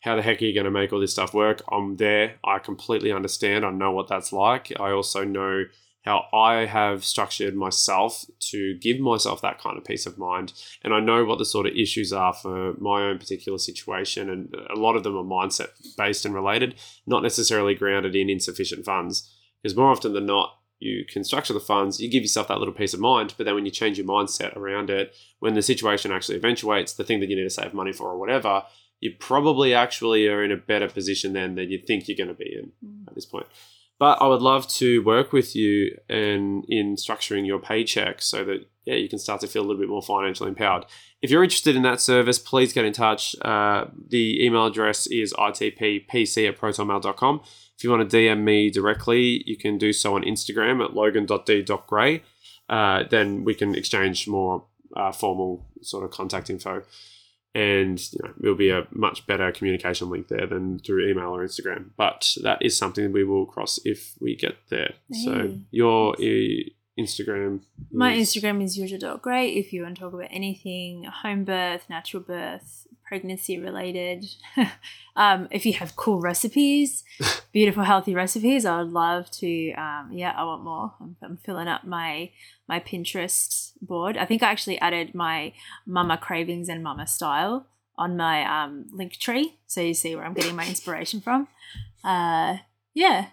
how the heck are you going to make all this stuff work? I'm there. I completely understand. I know what that's like. I also know how I have structured myself to give myself that kind of peace of mind. And I know what the sort of issues are for my own particular situation. And a lot of them are mindset based and related, not necessarily grounded in insufficient funds. Because more often than not, you can structure the funds, you give yourself that little peace of mind, but then when you change your mindset around it, when the situation actually eventuates, the thing that you need to save money for or whatever, you probably actually are in a better position then than you think you're going to be in Mm. at this point. But I would love to work with you and in structuring your paycheck so that yeah you can start to feel a little bit more financially empowered. If you're interested in that service, please get in touch. Uh, the email address is itppc at protonmail.com. If you want to DM me directly, you can do so on Instagram at logan.d.gray. Uh, then we can exchange more uh, formal sort of contact info and you know, there'll be a much better communication link there than through email or Instagram. But that is something we will cross if we get there. So your Instagram, My is- Instagram is yuzha.gray if you want to talk about anything home birth, natural birth, pregnancy related. um, if you have cool recipes, beautiful, healthy recipes, I would love to. Um, yeah, I want more. I'm, I'm filling up my my Pinterest board. I think I actually added my Mama Cravings and Mama Style on my um, link tree, so you see where I'm getting my inspiration from. Uh, yeah,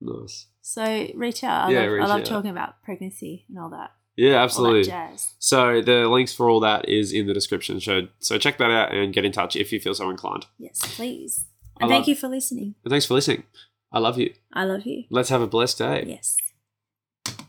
Nice. so reach out. I Yeah, love, reach I love out. talking about pregnancy and all that. Yeah, absolutely. So the links for all that is in the description. So so check that out and get in touch if you feel so inclined. Yes, please. I And thank love- you for listening. And thanks for listening. I love you. I love you. Let's have a blessed day. Yes.